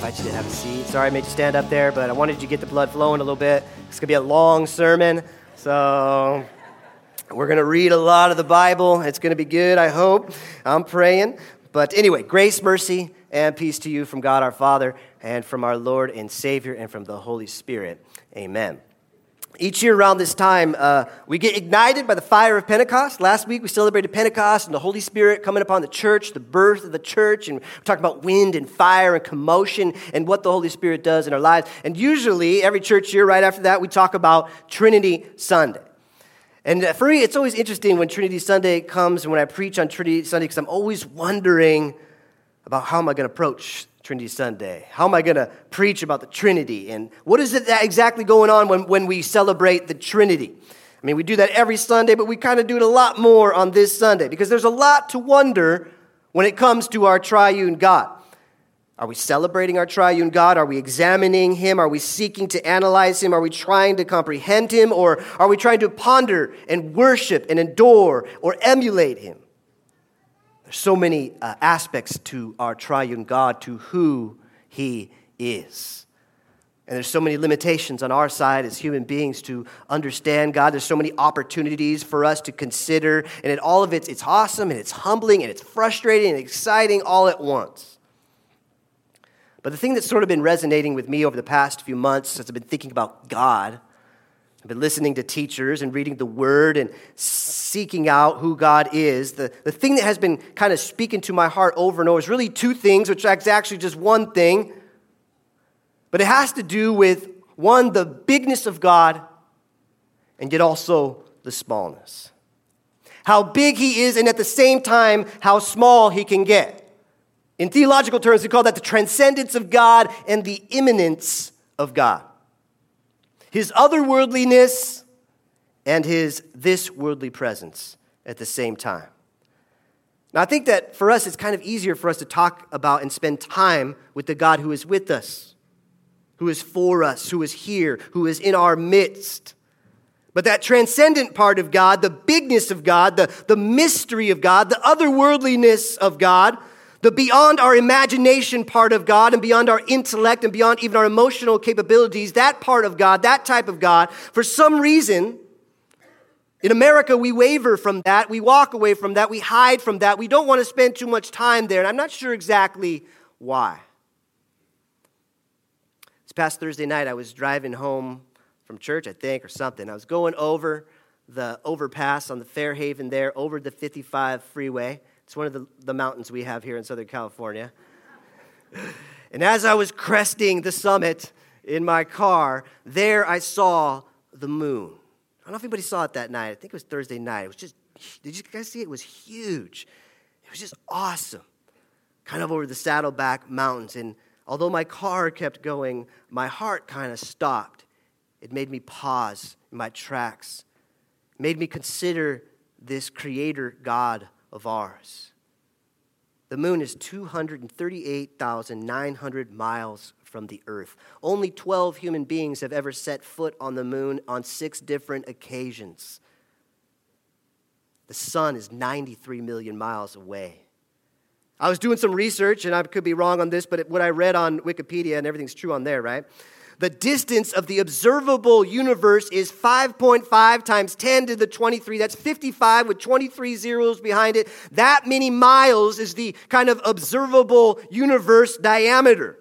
invite you to have a seat. Sorry I made you stand up there, but I wanted you to get the blood flowing a little bit. It's going to be a long sermon, so we're going to read a lot of the Bible. It's going to be good, I hope. I'm praying. But anyway, grace, mercy, and peace to you from God our Father, and from our Lord and Savior, and from the Holy Spirit. Amen. Each year around this time, uh, we get ignited by the fire of Pentecost. Last week, we celebrated Pentecost and the Holy Spirit coming upon the church, the birth of the church, and we're talking about wind and fire and commotion and what the Holy Spirit does in our lives. And usually, every church year right after that, we talk about Trinity Sunday. And for me, it's always interesting when Trinity Sunday comes and when I preach on Trinity Sunday because I'm always wondering about how am I going to approach Trinity Sunday? How am I going to preach about the Trinity? And what is it that exactly going on when, when we celebrate the Trinity? I mean, we do that every Sunday, but we kind of do it a lot more on this Sunday because there's a lot to wonder when it comes to our triune God. Are we celebrating our triune God? Are we examining Him? Are we seeking to analyze Him? Are we trying to comprehend Him? Or are we trying to ponder and worship and adore or emulate Him? There's so many uh, aspects to our triune God, to who He is. And there's so many limitations on our side as human beings to understand God. There's so many opportunities for us to consider. And in all of it, it's awesome and it's humbling and it's frustrating and exciting all at once. But the thing that's sort of been resonating with me over the past few months as I've been thinking about God I've been listening to teachers and reading the word and seeking out who God is. The, the thing that has been kind of speaking to my heart over and over is really two things, which is actually just one thing. But it has to do with one, the bigness of God, and yet also the smallness. How big He is, and at the same time, how small He can get. In theological terms, we call that the transcendence of God and the immanence of God his otherworldliness and his this worldly presence at the same time. Now, I think that for us, it's kind of easier for us to talk about and spend time with the God who is with us, who is for us, who is here, who is in our midst. But that transcendent part of God, the bigness of God, the, the mystery of God, the otherworldliness of God, the beyond our imagination part of God and beyond our intellect and beyond even our emotional capabilities, that part of God, that type of God, for some reason, in America, we waver from that. We walk away from that. We hide from that. We don't want to spend too much time there. And I'm not sure exactly why. This past Thursday night, I was driving home from church, I think, or something. I was going over the overpass on the Fairhaven there, over the 55 freeway. It's one of the, the mountains we have here in Southern California. and as I was cresting the summit in my car, there I saw the moon. I don't know if anybody saw it that night. I think it was Thursday night. It was just, did you guys see it? It was huge. It was just awesome. Kind of over the Saddleback Mountains. And although my car kept going, my heart kind of stopped. It made me pause in my tracks, it made me consider this creator God of ours. The moon is 238,900 miles from the earth. Only 12 human beings have ever set foot on the moon on six different occasions. The sun is 93 million miles away. I was doing some research, and I could be wrong on this, but what I read on Wikipedia, and everything's true on there, right? The distance of the observable universe is 5.5 times 10 to the 23. That's 55 with 23 zeros behind it. That many miles is the kind of observable universe diameter.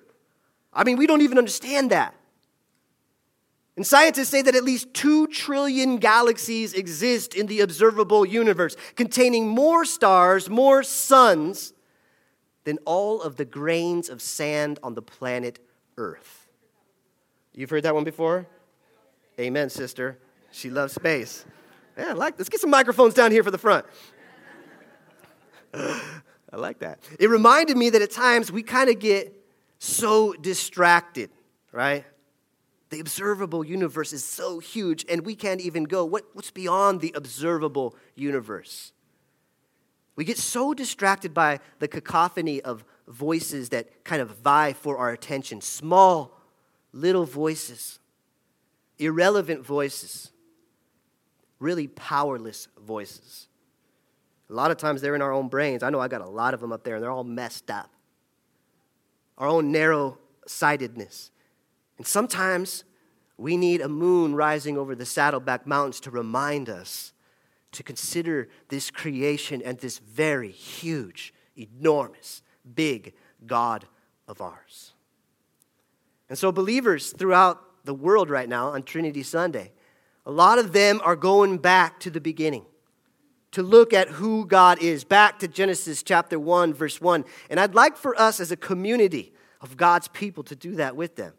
I mean, we don't even understand that. And scientists say that at least 2 trillion galaxies exist in the observable universe, containing more stars, more suns, than all of the grains of sand on the planet Earth. You've heard that one before? Amen, sister. She loves space. Yeah, I like. Let's get some microphones down here for the front. I like that. It reminded me that at times we kind of get so distracted, right? The observable universe is so huge, and we can't even go. What, what's beyond the observable universe? We get so distracted by the cacophony of voices that kind of vie for our attention small little voices, irrelevant voices, really powerless voices. A lot of times they're in our own brains. I know I got a lot of them up there and they're all messed up. Our own narrow sightedness. And sometimes we need a moon rising over the Saddleback Mountains to remind us to consider this creation and this very huge, enormous, big God of ours. And so, believers throughout the world right now on Trinity Sunday, a lot of them are going back to the beginning to look at who God is, back to Genesis chapter 1, verse 1. And I'd like for us as a community of God's people to do that with them.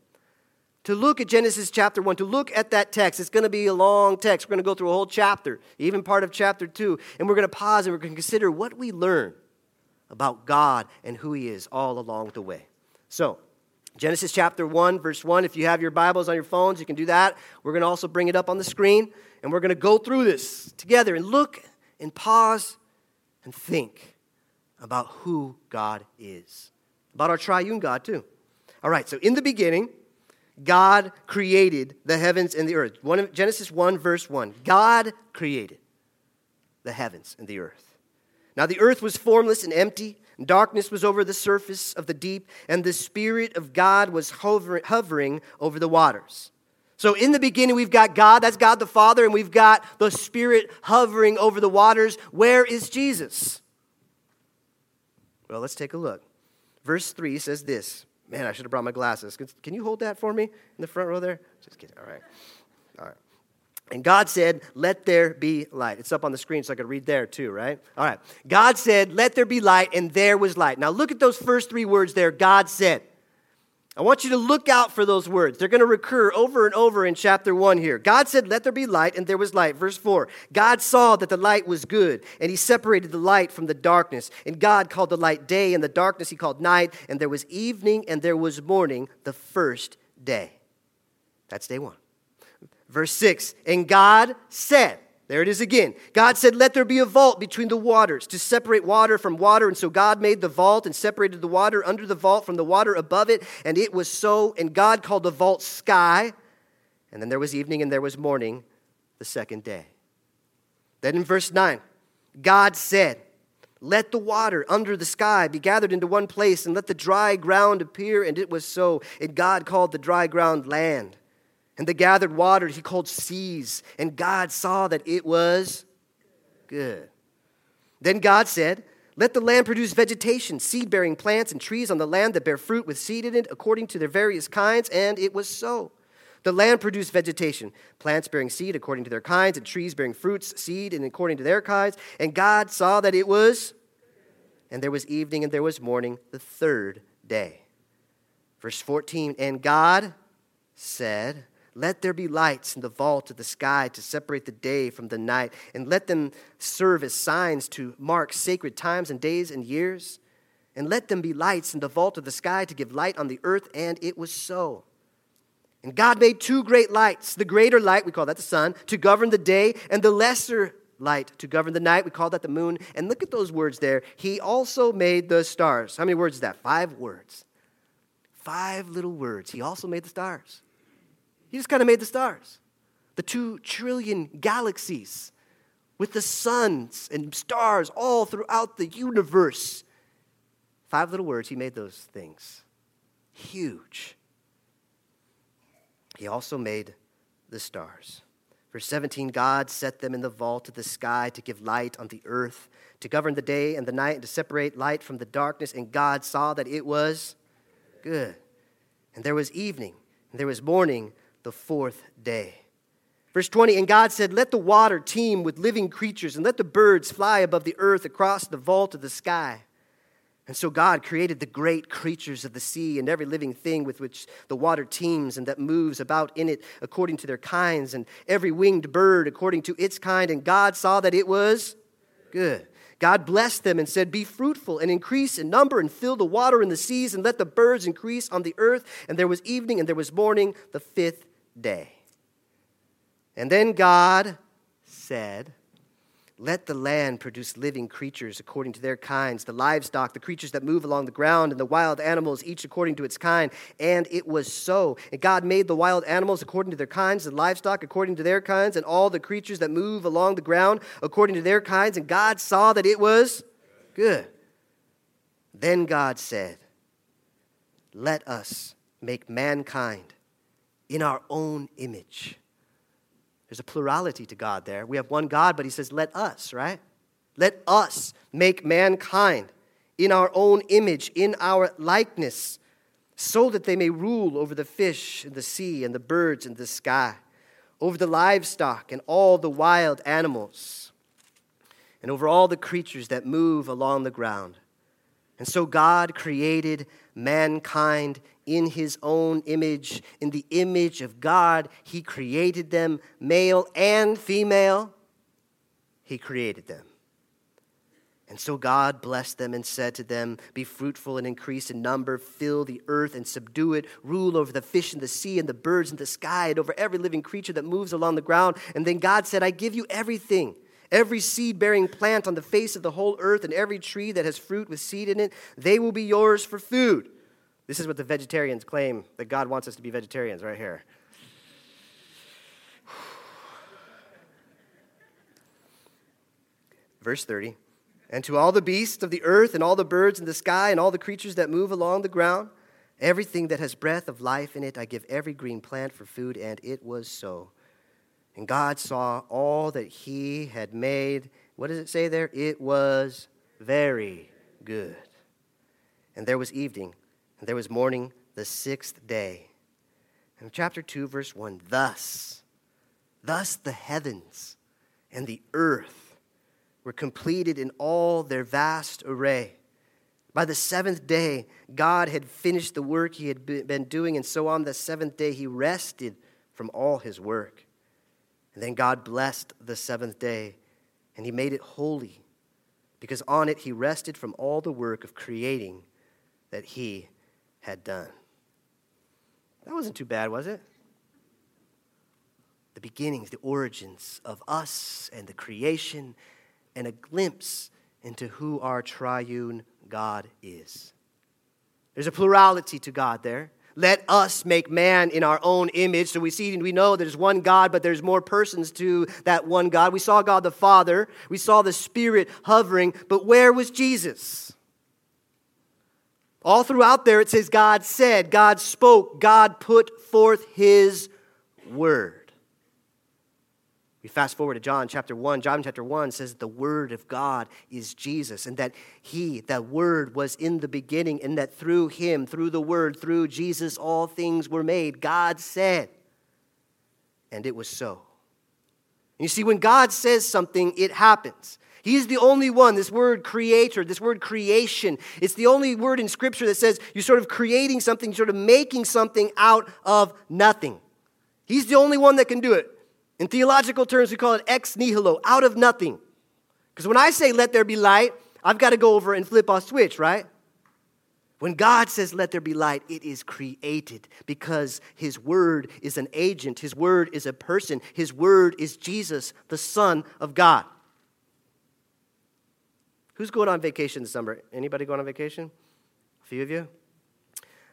To look at Genesis chapter 1, to look at that text. It's going to be a long text. We're going to go through a whole chapter, even part of chapter 2. And we're going to pause and we're going to consider what we learn about God and who He is all along the way. So, Genesis chapter 1, verse 1. If you have your Bibles on your phones, you can do that. We're going to also bring it up on the screen, and we're going to go through this together and look and pause and think about who God is, about our triune God, too. All right, so in the beginning, God created the heavens and the earth. One, Genesis 1, verse 1. God created the heavens and the earth. Now the earth was formless and empty Darkness was over the surface of the deep, and the Spirit of God was hovering over the waters. So, in the beginning, we've got God, that's God the Father, and we've got the Spirit hovering over the waters. Where is Jesus? Well, let's take a look. Verse 3 says this. Man, I should have brought my glasses. Can you hold that for me in the front row there? Just kidding. All right. All right. And God said, Let there be light. It's up on the screen so I could read there too, right? All right. God said, Let there be light, and there was light. Now look at those first three words there. God said. I want you to look out for those words. They're going to recur over and over in chapter 1 here. God said, Let there be light, and there was light. Verse 4 God saw that the light was good, and he separated the light from the darkness. And God called the light day, and the darkness he called night. And there was evening, and there was morning, the first day. That's day one. Verse 6 And God said, there it is again. God said, Let there be a vault between the waters to separate water from water. And so God made the vault and separated the water under the vault from the water above it. And it was so. And God called the vault sky. And then there was evening and there was morning the second day. Then in verse 9, God said, Let the water under the sky be gathered into one place, and let the dry ground appear. And it was so. And God called the dry ground land. And the gathered waters he called seas, and God saw that it was good. Then God said, Let the land produce vegetation, seed bearing plants, and trees on the land that bear fruit with seed in it, according to their various kinds, and it was so. The land produced vegetation, plants bearing seed according to their kinds, and trees bearing fruits, seed, and according to their kinds. And God saw that it was, and there was evening and there was morning, the third day. Verse 14, and God said, let there be lights in the vault of the sky to separate the day from the night, and let them serve as signs to mark sacred times and days and years. And let them be lights in the vault of the sky to give light on the earth. And it was so. And God made two great lights the greater light, we call that the sun, to govern the day, and the lesser light to govern the night, we call that the moon. And look at those words there. He also made the stars. How many words is that? Five words. Five little words. He also made the stars. He just kind of made the stars, the two trillion galaxies with the suns and stars all throughout the universe. Five little words, he made those things. Huge. He also made the stars. Verse 17 God set them in the vault of the sky to give light on the earth, to govern the day and the night, and to separate light from the darkness. And God saw that it was good. And there was evening, and there was morning, the fourth day. Verse 20, and God said, Let the water teem with living creatures, and let the birds fly above the earth across the vault of the sky. And so God created the great creatures of the sea and every living thing with which the water teems and that moves about in it according to their kinds, and every winged bird according to its kind. And God saw that it was good. God blessed them and said, Be fruitful and increase in number and fill the water in the seas and let the birds increase on the earth. And there was evening and there was morning, the fifth day. And then God said, Let the land produce living creatures according to their kinds, the livestock, the creatures that move along the ground, and the wild animals, each according to its kind. And it was so. And God made the wild animals according to their kinds, the livestock according to their kinds, and all the creatures that move along the ground according to their kinds. And God saw that it was good. Then God said, Let us make mankind in our own image. There's a plurality to God there. We have one God, but he says, let us, right? Let us make mankind in our own image, in our likeness, so that they may rule over the fish in the sea and the birds in the sky, over the livestock and all the wild animals, and over all the creatures that move along the ground. And so God created mankind in his own image. In the image of God, he created them, male and female. He created them. And so God blessed them and said to them, Be fruitful and increase in number, fill the earth and subdue it, rule over the fish in the sea and the birds in the sky, and over every living creature that moves along the ground. And then God said, I give you everything. Every seed bearing plant on the face of the whole earth, and every tree that has fruit with seed in it, they will be yours for food. This is what the vegetarians claim that God wants us to be vegetarians right here. Verse 30 and to all the beasts of the earth, and all the birds in the sky, and all the creatures that move along the ground, everything that has breath of life in it, I give every green plant for food, and it was so. And God saw all that he had made. What does it say there? It was very good. And there was evening, and there was morning the sixth day. And chapter 2, verse 1 Thus, thus the heavens and the earth were completed in all their vast array. By the seventh day, God had finished the work he had been doing, and so on the seventh day, he rested from all his work. And then God blessed the seventh day, and he made it holy, because on it he rested from all the work of creating that he had done. That wasn't too bad, was it? The beginnings, the origins of us and the creation and a glimpse into who our triune God is. There's a plurality to God there. Let us make man in our own image. So we see and we know there's one God, but there's more persons to that one God. We saw God the Father, we saw the Spirit hovering, but where was Jesus? All throughout there it says God said, God spoke, God put forth his word. We fast forward to John chapter 1. John chapter 1 says the Word of God is Jesus, and that He, that Word, was in the beginning, and that through Him, through the Word, through Jesus, all things were made. God said, and it was so. And you see, when God says something, it happens. He's the only one, this word creator, this word creation. It's the only word in Scripture that says you're sort of creating something, sort of making something out of nothing. He's the only one that can do it. In theological terms, we call it ex nihilo, out of nothing. Because when I say let there be light, I've got to go over and flip a switch, right? When God says, let there be light, it is created because His Word is an agent. His Word is a person. His Word is Jesus, the Son of God. Who's going on vacation this summer? Anybody going on vacation? A few of you?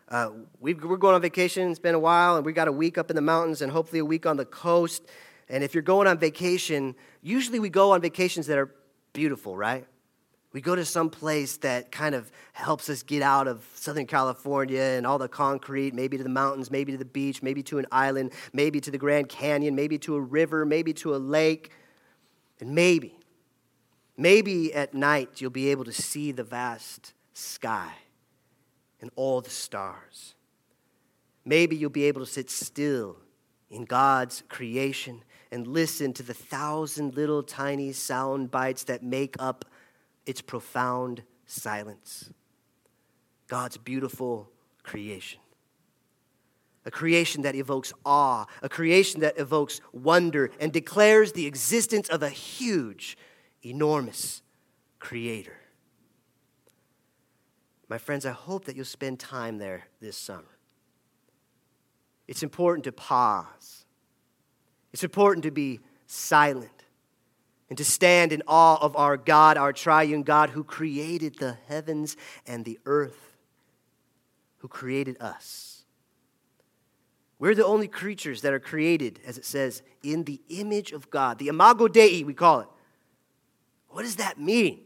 Uh, we are going on vacation. It's been a while, and we got a week up in the mountains and hopefully a week on the coast. And if you're going on vacation, usually we go on vacations that are beautiful, right? We go to some place that kind of helps us get out of Southern California and all the concrete, maybe to the mountains, maybe to the beach, maybe to an island, maybe to the Grand Canyon, maybe to a river, maybe to a lake. And maybe, maybe at night you'll be able to see the vast sky and all the stars. Maybe you'll be able to sit still in God's creation and listen to the thousand little tiny sound bites that make up its profound silence. God's beautiful creation. A creation that evokes awe, a creation that evokes wonder and declares the existence of a huge, enormous creator. My friends, I hope that you'll spend time there this summer. It's important to pause it's important to be silent and to stand in awe of our God, our triune God, who created the heavens and the earth, who created us. We're the only creatures that are created, as it says, in the image of God. The imago Dei, we call it. What does that mean?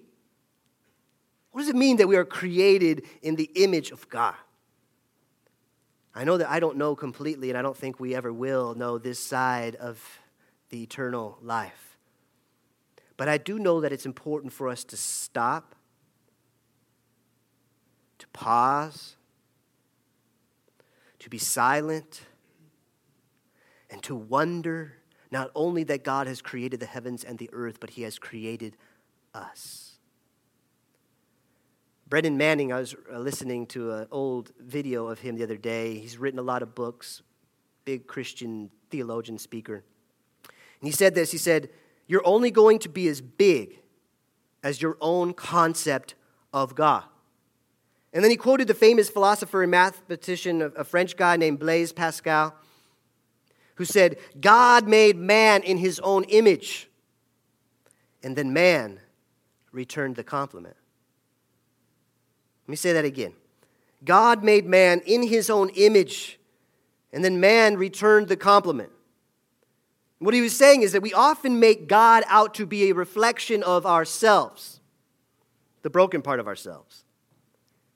What does it mean that we are created in the image of God? I know that I don't know completely, and I don't think we ever will know this side of the eternal life. But I do know that it's important for us to stop, to pause, to be silent, and to wonder not only that God has created the heavens and the earth, but He has created us. Brennan Manning, I was uh, listening to an old video of him the other day. He's written a lot of books, big Christian theologian, speaker. And he said this He said, You're only going to be as big as your own concept of God. And then he quoted the famous philosopher and mathematician, a French guy named Blaise Pascal who said, God made man in his own image. And then man returned the compliment. Let me say that again. God made man in his own image, and then man returned the compliment. What he was saying is that we often make God out to be a reflection of ourselves, the broken part of ourselves.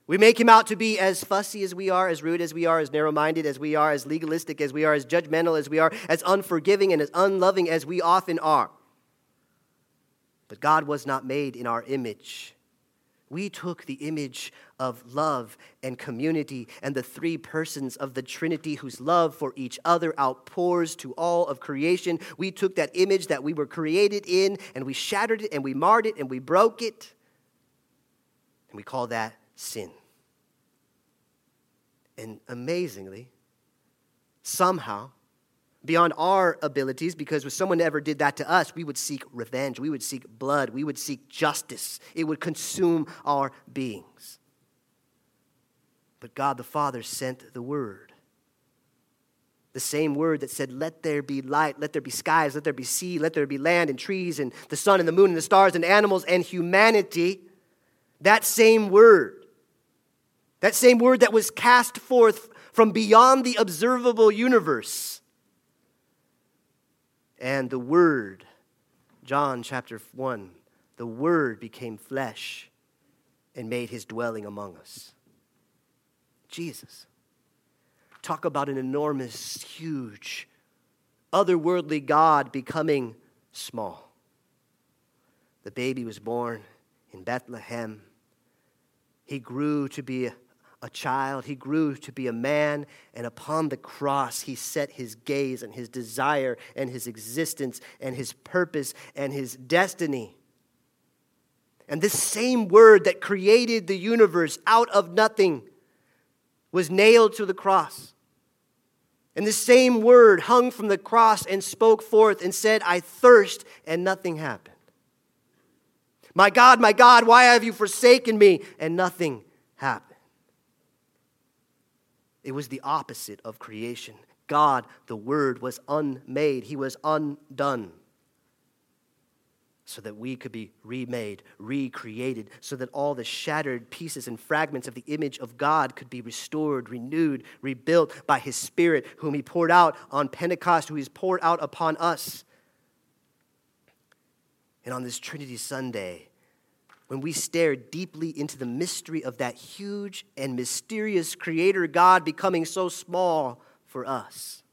We make him out to be as fussy as we are, as rude as we are, as narrow minded as we are, as legalistic as we are, as judgmental as we are, as unforgiving and as unloving as we often are. But God was not made in our image. We took the image of love and community and the three persons of the Trinity whose love for each other outpours to all of creation. We took that image that we were created in and we shattered it and we marred it and we broke it. And we call that sin. And amazingly, somehow, beyond our abilities, because if someone ever did that to us, we would seek revenge, we would seek blood, we would seek justice. It would consume our beings. But God the Father sent the Word. The same word that said, Let there be light, let there be skies, let there be sea, let there be land and trees and the sun and the moon and the stars and animals and humanity. That same word that same word that was cast forth from beyond the observable universe. And the Word, John chapter 1, the Word became flesh and made his dwelling among us. Jesus. Talk about an enormous, huge, otherworldly God becoming small. The baby was born in Bethlehem. He grew to be a child, he grew to be a man, and upon the cross, he set his gaze and his desire and his existence and his purpose and his destiny. And this same word that created the universe out of nothing was nailed to the cross. And the same word hung from the cross and spoke forth and said, I thirst, and nothing happened. My God, my God, why have you forsaken me? And nothing happened. It was the opposite of creation. God, the Word, was unmade, He was undone. So that we could be remade, recreated, so that all the shattered pieces and fragments of the image of God could be restored, renewed, rebuilt by His Spirit, whom He poured out on Pentecost, who He's poured out upon us. And on this Trinity Sunday, when we stare deeply into the mystery of that huge and mysterious Creator God becoming so small for us.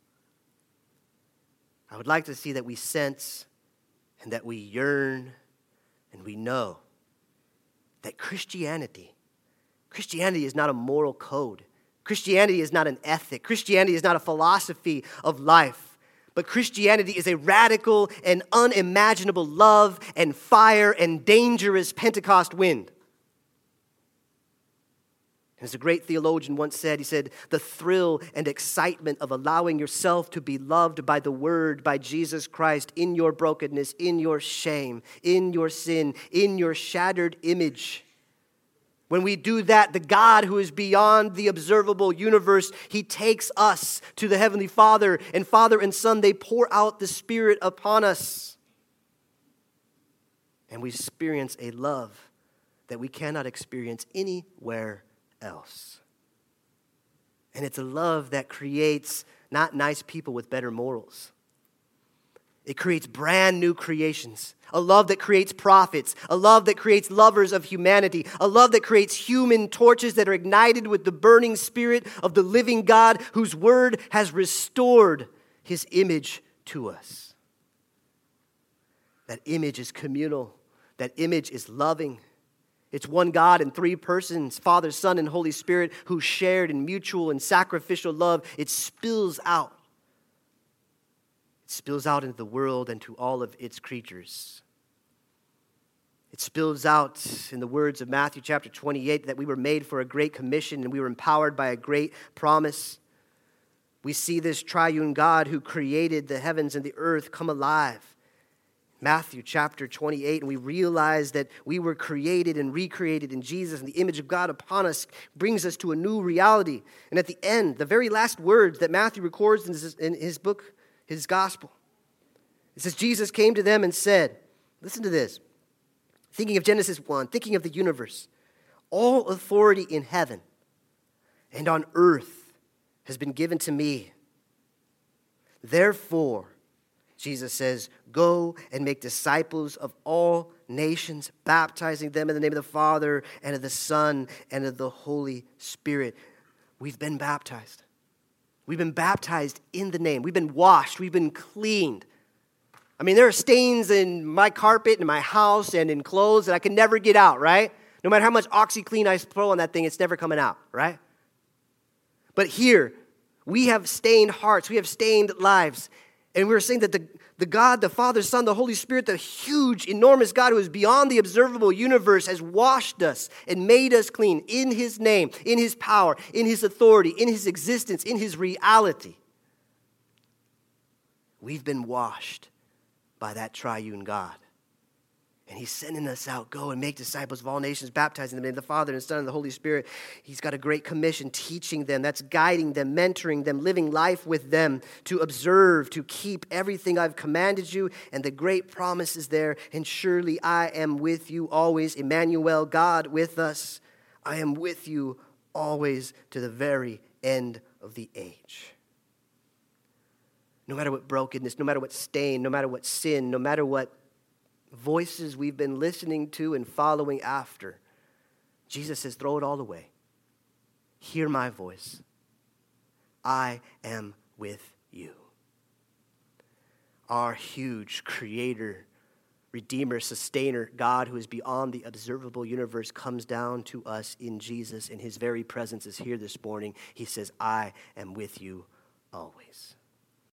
I would like to see that we sense and that we yearn and we know that Christianity, Christianity is not a moral code. Christianity is not an ethic. Christianity is not a philosophy of life. But Christianity is a radical and unimaginable love and fire and dangerous Pentecost wind. As a great theologian once said, he said, the thrill and excitement of allowing yourself to be loved by the Word, by Jesus Christ, in your brokenness, in your shame, in your sin, in your shattered image when we do that, the God who is beyond the observable universe, he takes us to the Heavenly Father, and Father and Son, they pour out the Spirit upon us. And we experience a love that we cannot experience anywhere else. And it's a love that creates not nice people with better morals. It creates brand new creations. A love that creates prophets. A love that creates lovers of humanity. A love that creates human torches that are ignited with the burning spirit of the living God whose word has restored his image to us. That image is communal. That image is loving. It's one God in three persons Father, Son, and Holy Spirit who shared in mutual and sacrificial love. It spills out spills out into the world and to all of its creatures. It spills out in the words of Matthew chapter 28 that we were made for a great commission and we were empowered by a great promise. We see this triune God who created the heavens and the earth come alive. Matthew chapter 28, and we realize that we were created and recreated in Jesus, and the image of God upon us brings us to a new reality. And at the end, the very last words that Matthew records in his, in his book his gospel. It says, Jesus came to them and said, Listen to this. Thinking of Genesis 1, thinking of the universe, all authority in heaven and on earth has been given to me. Therefore, Jesus says, Go and make disciples of all nations, baptizing them in the name of the Father and of the Son and of the Holy Spirit. We've been baptized. We've been baptized in the name. We've been washed. We've been cleaned. I mean, there are stains in my carpet, in my house, and in clothes that I can never get out, right? No matter how much OxiClean I throw on that thing, it's never coming out, right? But here, we have stained hearts, we have stained lives. And we're saying that the, the God, the Father, Son, the Holy Spirit, the huge, enormous God who is beyond the observable universe, has washed us and made us clean in His name, in His power, in His authority, in His existence, in His reality. We've been washed by that triune God. And he's sending us out. Go and make disciples of all nations, baptizing them in the Father and Son and the Holy Spirit. He's got a great commission teaching them. That's guiding them, mentoring them, living life with them to observe, to keep everything I've commanded you. And the great promise is there. And surely I am with you always. Emmanuel, God with us. I am with you always to the very end of the age. No matter what brokenness, no matter what stain, no matter what sin, no matter what voices we've been listening to and following after. Jesus says, throw it all away. Hear my voice. I am with you. Our huge creator, redeemer, sustainer, God who is beyond the observable universe comes down to us in Jesus, and his very presence is here this morning. He says, I am with you always.